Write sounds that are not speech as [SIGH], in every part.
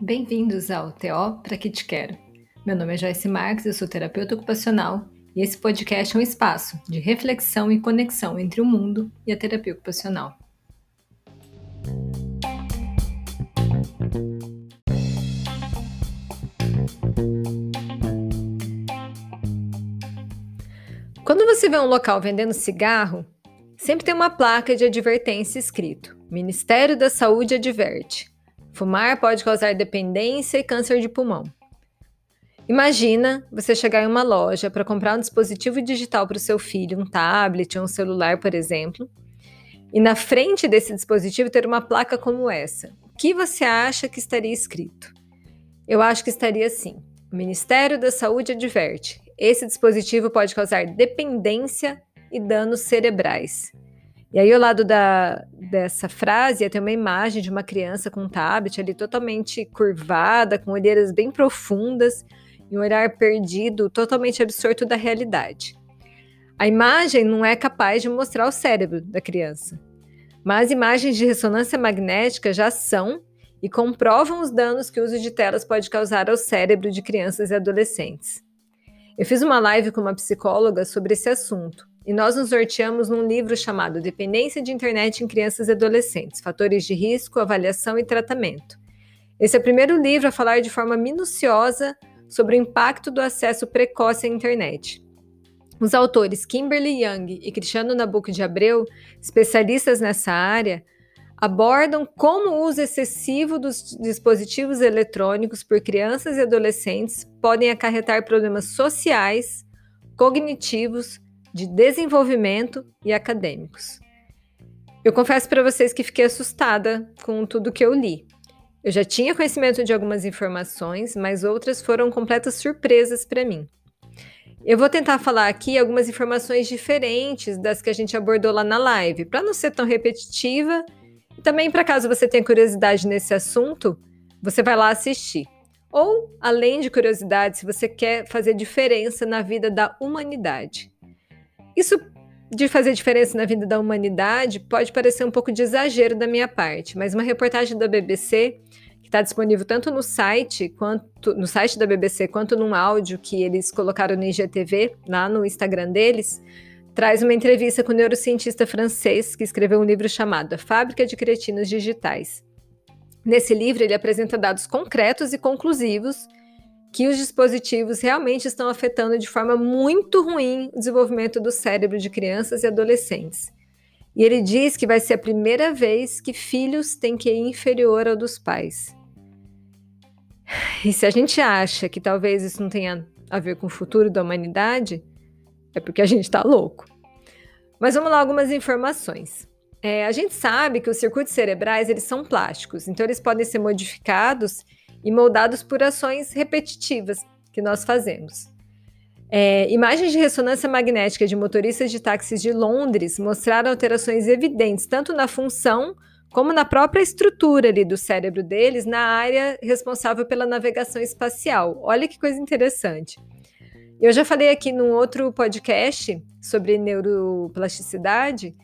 Bem-vindos ao TO Para Que Te Quero. Meu nome é Joyce Marques, eu sou terapeuta ocupacional e esse podcast é um espaço de reflexão e conexão entre o mundo e a terapia ocupacional. Quando você vê um local vendendo cigarro, sempre tem uma placa de advertência escrito: Ministério da Saúde adverte. Fumar pode causar dependência e câncer de pulmão. Imagina você chegar em uma loja para comprar um dispositivo digital para o seu filho, um tablet ou um celular, por exemplo, e na frente desse dispositivo ter uma placa como essa. O que você acha que estaria escrito? Eu acho que estaria assim: o Ministério da Saúde adverte. Esse dispositivo pode causar dependência e danos cerebrais. E aí, ao lado da, dessa frase, tem uma imagem de uma criança com um tablet ali totalmente curvada, com olheiras bem profundas e um olhar perdido, totalmente absorto da realidade. A imagem não é capaz de mostrar o cérebro da criança, mas imagens de ressonância magnética já são e comprovam os danos que o uso de telas pode causar ao cérebro de crianças e adolescentes. Eu fiz uma live com uma psicóloga sobre esse assunto e nós nos norteamos num livro chamado Dependência de Internet em Crianças e Adolescentes: Fatores de Risco, Avaliação e Tratamento. Esse é o primeiro livro a falar de forma minuciosa sobre o impacto do acesso precoce à internet. Os autores Kimberly Young e Cristiano Nabuco de Abreu, especialistas nessa área, abordam como o uso excessivo dos dispositivos eletrônicos por crianças e adolescentes podem acarretar problemas sociais, cognitivos, de desenvolvimento e acadêmicos. Eu confesso para vocês que fiquei assustada com tudo que eu li. Eu já tinha conhecimento de algumas informações, mas outras foram completas surpresas para mim. Eu vou tentar falar aqui algumas informações diferentes das que a gente abordou lá na live, para não ser tão repetitiva e também para caso você tenha curiosidade nesse assunto, você vai lá assistir. Ou, além de curiosidade, se você quer fazer diferença na vida da humanidade. Isso de fazer diferença na vida da humanidade pode parecer um pouco de exagero da minha parte, mas uma reportagem da BBC que está disponível tanto no site quanto no site da BBC quanto num áudio que eles colocaram no IGTV lá no Instagram deles traz uma entrevista com o neurocientista francês que escreveu um livro chamado A Fábrica de Cretinos Digitais. Nesse livro ele apresenta dados concretos e conclusivos que os dispositivos realmente estão afetando de forma muito ruim o desenvolvimento do cérebro de crianças e adolescentes. E ele diz que vai ser a primeira vez que filhos têm QI inferior ao dos pais. E se a gente acha que talvez isso não tenha a ver com o futuro da humanidade, é porque a gente está louco. Mas vamos lá algumas informações. É, a gente sabe que os circuitos cerebrais eles são plásticos, então eles podem ser modificados e moldados por ações repetitivas que nós fazemos. É, imagens de ressonância magnética de motoristas de táxis de Londres mostraram alterações evidentes tanto na função como na própria estrutura ali do cérebro deles na área responsável pela navegação espacial. Olha que coisa interessante. Eu já falei aqui num outro podcast sobre neuroplasticidade,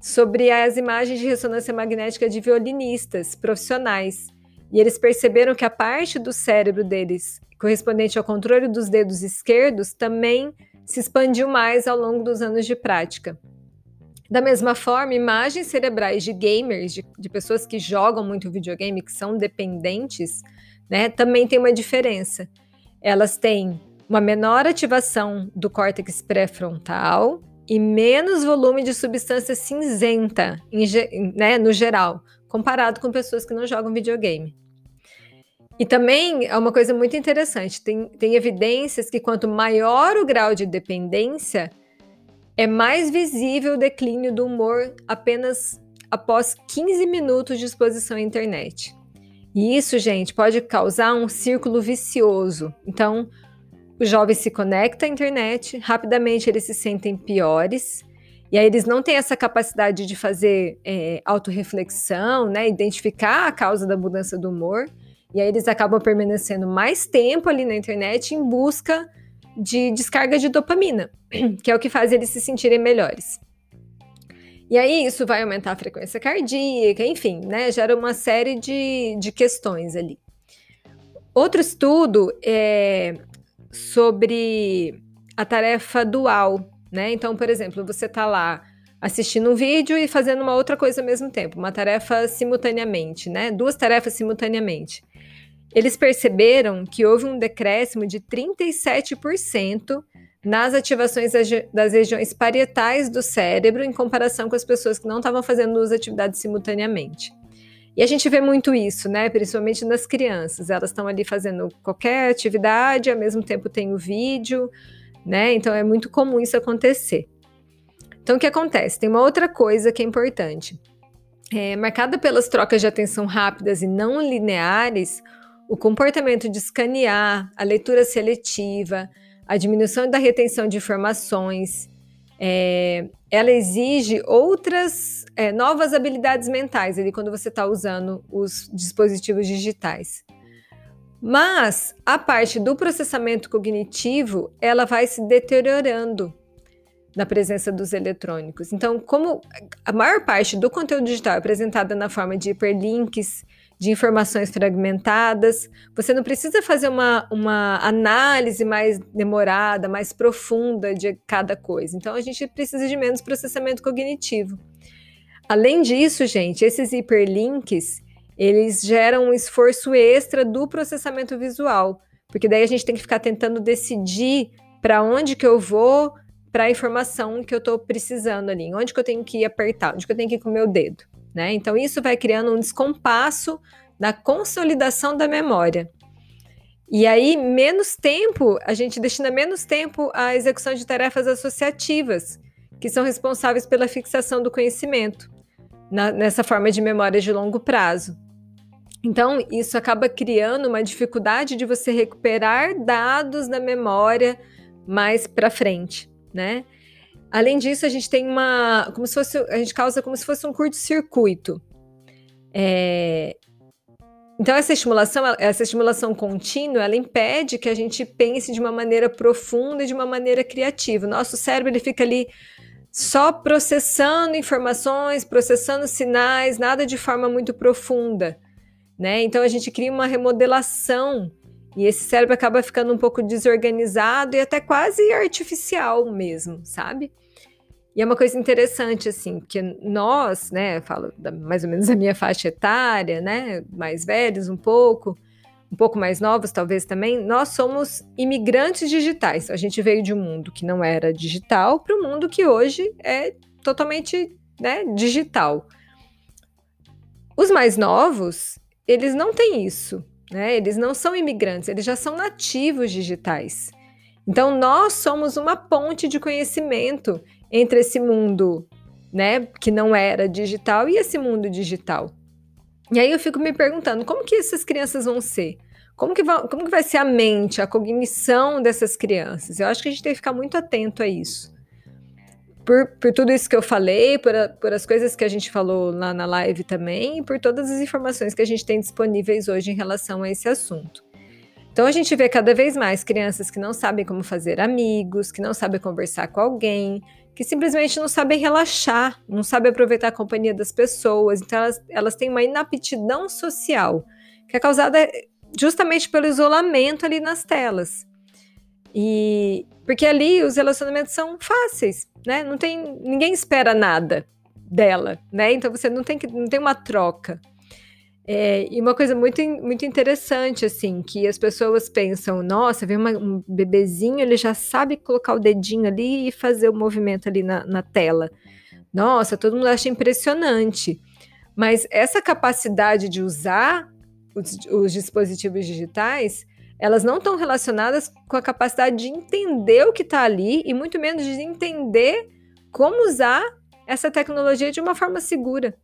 sobre as imagens de ressonância magnética de violinistas profissionais. E eles perceberam que a parte do cérebro deles correspondente ao controle dos dedos esquerdos também se expandiu mais ao longo dos anos de prática. Da mesma forma, imagens cerebrais de gamers, de, de pessoas que jogam muito videogame, que são dependentes, né, também tem uma diferença. Elas têm uma menor ativação do córtex pré-frontal e menos volume de substância cinzenta, né, no geral, comparado com pessoas que não jogam videogame. E também é uma coisa muito interessante: tem, tem evidências que quanto maior o grau de dependência, é mais visível o declínio do humor apenas após 15 minutos de exposição à internet. E isso, gente, pode causar um círculo vicioso. Então, o jovem se conecta à internet, rapidamente eles se sentem piores, e aí eles não têm essa capacidade de fazer é, autorreflexão, né, identificar a causa da mudança do humor, e aí eles acabam permanecendo mais tempo ali na internet em busca de descarga de dopamina, [CLEARS THROAT] que é o que faz eles se sentirem melhores. E aí isso vai aumentar a frequência cardíaca, enfim, né? Gera uma série de, de questões ali. Outro estudo é sobre a tarefa dual, né? Então, por exemplo, você está lá assistindo um vídeo e fazendo uma outra coisa ao mesmo tempo, uma tarefa simultaneamente, né? Duas tarefas simultaneamente. Eles perceberam que houve um decréscimo de 37% nas ativações das regiões parietais do cérebro em comparação com as pessoas que não estavam fazendo duas atividades simultaneamente. E a gente vê muito isso, né? Principalmente nas crianças. Elas estão ali fazendo qualquer atividade, ao mesmo tempo tem o vídeo, né? Então é muito comum isso acontecer. Então o que acontece? Tem uma outra coisa que é importante. É, marcada pelas trocas de atenção rápidas e não lineares, o comportamento de escanear, a leitura seletiva, a diminuição da retenção de informações, é, ela exige outras é, novas habilidades mentais ali quando você está usando os dispositivos digitais. Mas a parte do processamento cognitivo ela vai se deteriorando na presença dos eletrônicos. Então, como a maior parte do conteúdo digital é apresentada na forma de hiperlinks, de informações fragmentadas. Você não precisa fazer uma, uma análise mais demorada, mais profunda de cada coisa. Então, a gente precisa de menos processamento cognitivo. Além disso, gente, esses hiperlinks, eles geram um esforço extra do processamento visual, porque daí a gente tem que ficar tentando decidir para onde que eu vou para a informação que eu estou precisando ali, onde que eu tenho que apertar, onde que eu tenho que ir com o meu dedo né? Então isso vai criando um descompasso na consolidação da memória. E aí, menos tempo, a gente destina menos tempo à execução de tarefas associativas, que são responsáveis pela fixação do conhecimento, na, nessa forma de memória de longo prazo. Então, isso acaba criando uma dificuldade de você recuperar dados da memória mais para frente, né? Além disso, a gente tem uma. Como se fosse. A gente causa como se fosse um curto-circuito. É, então, essa estimulação, essa estimulação contínua, ela impede que a gente pense de uma maneira profunda e de uma maneira criativa. Nosso cérebro ele fica ali só processando informações, processando sinais, nada de forma muito profunda. Né? Então, a gente cria uma remodelação e esse cérebro acaba ficando um pouco desorganizado e até quase artificial mesmo, sabe? E é uma coisa interessante, assim, porque nós, né, falo da, mais ou menos a minha faixa etária, né, mais velhos um pouco, um pouco mais novos talvez também, nós somos imigrantes digitais. A gente veio de um mundo que não era digital para um mundo que hoje é totalmente né, digital. Os mais novos, eles não têm isso. Né? Eles não são imigrantes, eles já são nativos digitais. Então, nós somos uma ponte de conhecimento entre esse mundo, né, que não era digital e esse mundo digital. E aí eu fico me perguntando, como que essas crianças vão ser? Como que, como que vai ser a mente, a cognição dessas crianças? Eu acho que a gente tem que ficar muito atento a isso por, por tudo isso que eu falei, por, a, por as coisas que a gente falou lá na live também, e por todas as informações que a gente tem disponíveis hoje em relação a esse assunto. Então a gente vê cada vez mais crianças que não sabem como fazer amigos, que não sabem conversar com alguém, que simplesmente não sabem relaxar, não sabem aproveitar a companhia das pessoas. Então elas, elas têm uma inaptidão social, que é causada justamente pelo isolamento ali nas telas. E porque ali os relacionamentos são fáceis, né? Não tem ninguém espera nada dela, né? Então você não tem que não tem uma troca. É, e uma coisa muito, muito interessante, assim, que as pessoas pensam, nossa, vem uma, um bebezinho, ele já sabe colocar o dedinho ali e fazer o movimento ali na, na tela. Nossa, todo mundo acha impressionante. Mas essa capacidade de usar os, os dispositivos digitais elas não estão relacionadas com a capacidade de entender o que está ali e muito menos de entender como usar essa tecnologia de uma forma segura.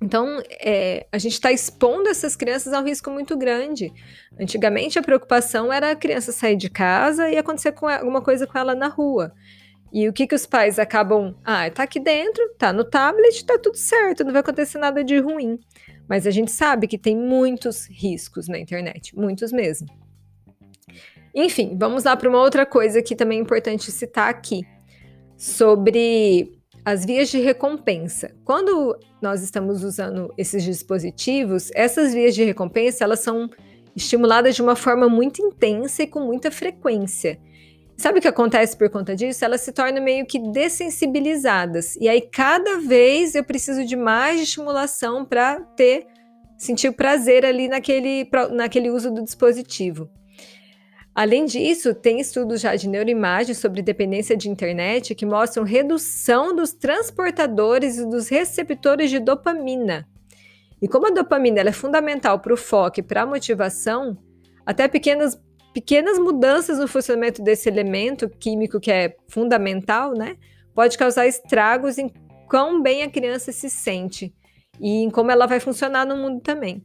Então, é, a gente está expondo essas crianças a um risco muito grande. Antigamente, a preocupação era a criança sair de casa e acontecer com alguma coisa com ela na rua. E o que, que os pais acabam? Ah, tá aqui dentro, tá no tablet, tá tudo certo, não vai acontecer nada de ruim. Mas a gente sabe que tem muitos riscos na internet, muitos mesmo. Enfim, vamos lá para uma outra coisa que também é importante citar aqui, sobre as vias de recompensa. Quando nós estamos usando esses dispositivos, essas vias de recompensa elas são estimuladas de uma forma muito intensa e com muita frequência. Sabe o que acontece por conta disso? Elas se tornam meio que dessensibilizadas. E aí, cada vez eu preciso de mais estimulação para ter, sentir prazer ali naquele, naquele uso do dispositivo. Além disso, tem estudos já de neuroimagem sobre dependência de internet que mostram redução dos transportadores e dos receptores de dopamina. E como a dopamina é fundamental para o foco e para a motivação, até pequenas, pequenas mudanças no funcionamento desse elemento químico que é fundamental, né, pode causar estragos em quão bem a criança se sente e em como ela vai funcionar no mundo também.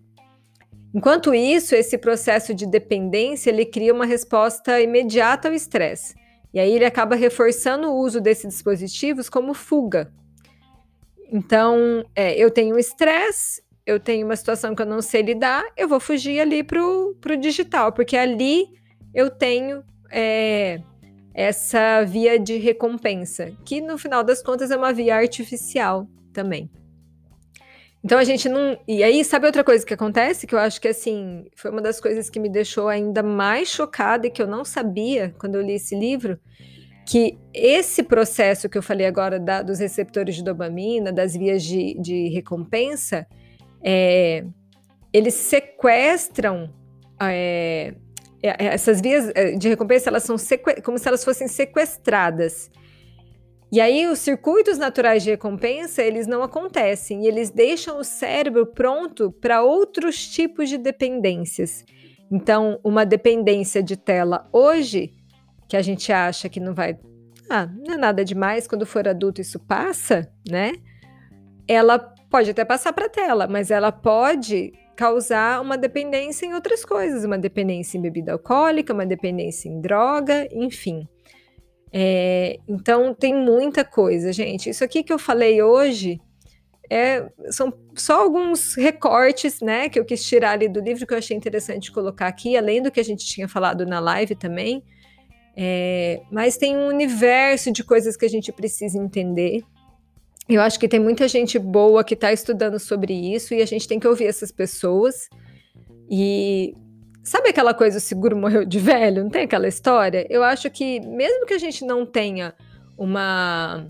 Enquanto isso, esse processo de dependência ele cria uma resposta imediata ao estresse. E aí ele acaba reforçando o uso desses dispositivos como fuga. Então, é, eu tenho estresse, eu tenho uma situação que eu não sei lidar, eu vou fugir ali para o digital, porque ali eu tenho é, essa via de recompensa, que no final das contas é uma via artificial também. Então a gente não. E aí, sabe outra coisa que acontece? Que eu acho que assim, foi uma das coisas que me deixou ainda mais chocada e que eu não sabia quando eu li esse livro. Que esse processo que eu falei agora da, dos receptores de dopamina, das vias de, de recompensa, é, eles sequestram é, essas vias é, de recompensa, elas são como se elas fossem sequestradas. E aí os circuitos naturais de recompensa, eles não acontecem e eles deixam o cérebro pronto para outros tipos de dependências. Então, uma dependência de tela hoje, que a gente acha que não vai, ah, não é nada demais, quando for adulto isso passa, né? Ela pode até passar para tela, mas ela pode causar uma dependência em outras coisas, uma dependência em bebida alcoólica, uma dependência em droga, enfim. É, então tem muita coisa, gente. Isso aqui que eu falei hoje é, são só alguns recortes, né, que eu quis tirar ali do livro que eu achei interessante colocar aqui, além do que a gente tinha falado na live também. É, mas tem um universo de coisas que a gente precisa entender. Eu acho que tem muita gente boa que está estudando sobre isso e a gente tem que ouvir essas pessoas. E Sabe aquela coisa, o seguro morreu de velho? Não tem aquela história? Eu acho que, mesmo que a gente não tenha uma,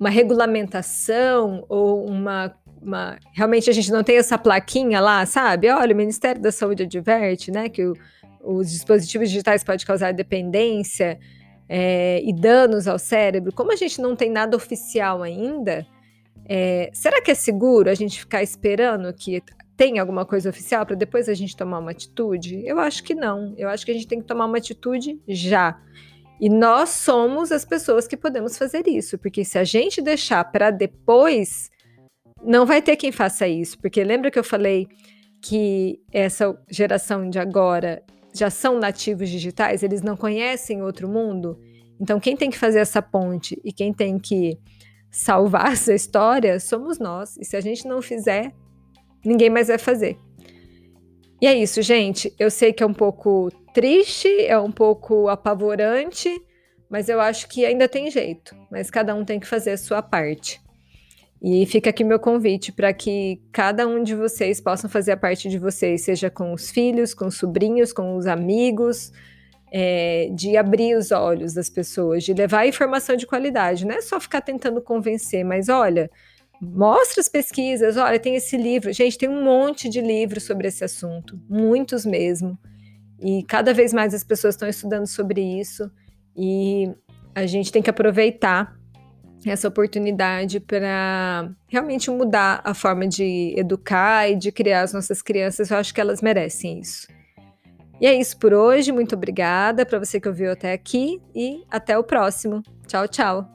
uma regulamentação ou uma, uma. Realmente a gente não tem essa plaquinha lá, sabe? Olha, o Ministério da Saúde adverte, né, que o, os dispositivos digitais podem causar dependência é, e danos ao cérebro. Como a gente não tem nada oficial ainda, é, será que é seguro a gente ficar esperando que tem alguma coisa oficial para depois a gente tomar uma atitude? Eu acho que não. Eu acho que a gente tem que tomar uma atitude já. E nós somos as pessoas que podemos fazer isso, porque se a gente deixar para depois, não vai ter quem faça isso. Porque lembra que eu falei que essa geração de agora já são nativos digitais, eles não conhecem outro mundo? Então, quem tem que fazer essa ponte e quem tem que salvar [LAUGHS] essa história somos nós. E se a gente não fizer, ninguém mais vai fazer. E é isso, gente. Eu sei que é um pouco triste, é um pouco apavorante, mas eu acho que ainda tem jeito. Mas cada um tem que fazer a sua parte. E fica aqui meu convite para que cada um de vocês possam fazer a parte de vocês, seja com os filhos, com os sobrinhos, com os amigos, é, de abrir os olhos das pessoas, de levar informação de qualidade. Não é só ficar tentando convencer, mas olha, Mostra as pesquisas, olha, tem esse livro. Gente, tem um monte de livros sobre esse assunto, muitos mesmo. E cada vez mais as pessoas estão estudando sobre isso e a gente tem que aproveitar essa oportunidade para realmente mudar a forma de educar e de criar as nossas crianças. Eu acho que elas merecem isso. E é isso por hoje. Muito obrigada para você que ouviu até aqui e até o próximo. Tchau, tchau.